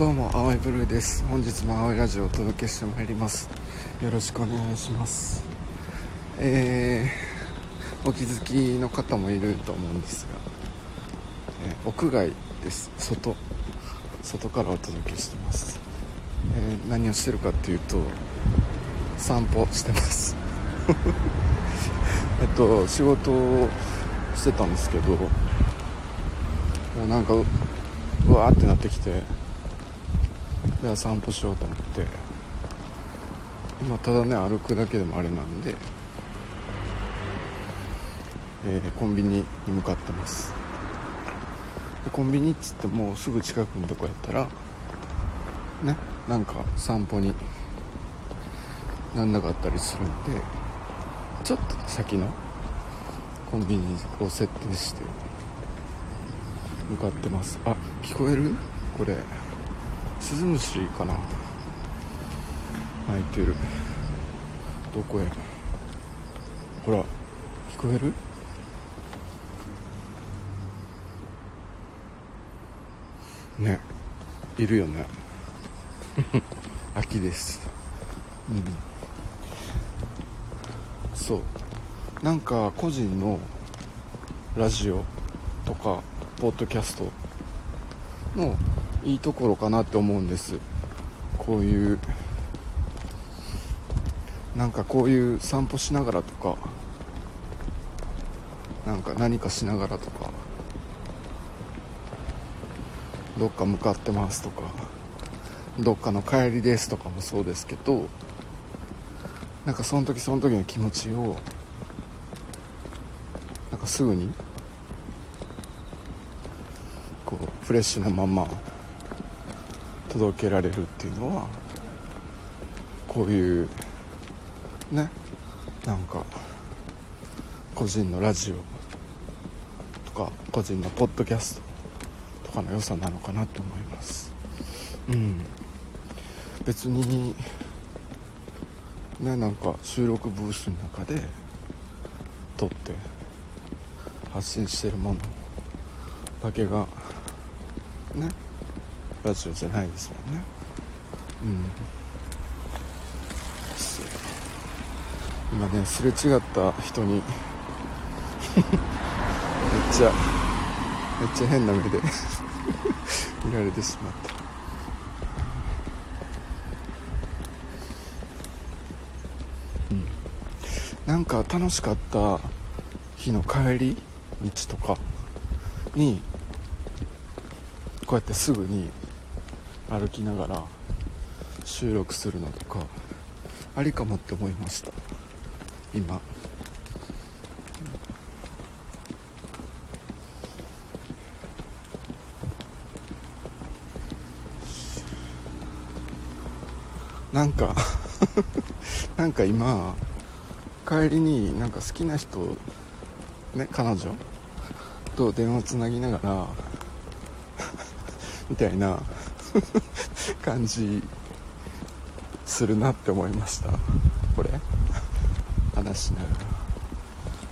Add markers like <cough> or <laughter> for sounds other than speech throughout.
どうも青いブルーです。本日も青いラジオをお届けしてまいります。よろしくお願いします。えー、お気づきの方もいると思うんですが、えー、屋外です。外外からお届けしてます、えー、何をしてるかっていうと散歩してます。<laughs> えっと仕事をしてたんですけどもうなんかうわーってなってきてじゃあ散歩しようと思って。今ただね歩くだけでもあれなんで、えー、コンビニに向かってます。でコンビニっつってもうすぐ近くのとこやったらねなんか散歩になんなかったりするんでちょっと先のコンビニを設定して向かってます。あ聞こえる？これ。スズムシかな。鳴いてる。どこへ？ほら聞こえる？ねいるよね。<laughs> 秋です。うん。そう。なんか個人のラジオとかポッドキャストのいいところかなって思うんです。こういうなんかこういう散歩しながらとかなんか何かしながらとかどっか向かってますとかどっかの帰りですとかもそうですけどなんかその時その時の気持ちをなんかすぐにこうフレッシュなまま届けられるっていうのはこういうねなんか個人のラジオとか個人のポッドキャストとかの良さなのかなと思います。うん。別にねなんか収録ブースの中で撮って発信してるものだけがラジオじゃないですもんね。うん。今ねすれ違った人に <laughs> めっちゃめっちゃ変な目で <laughs> 見られてしまった。うん。なんか楽しかった日の帰り道とかにこうやってすぐに歩きながら収録するのとかありかもって思いました。今。なんか <laughs> なんか今帰りになんか好きな人ね彼女と電話つなぎながら <laughs> みたいな感じするなって思いました。これ？話しながら。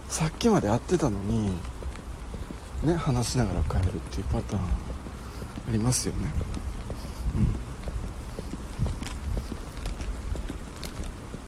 さっきまで会ってたのにね話しながら帰るっていうパターンありますよね。うん。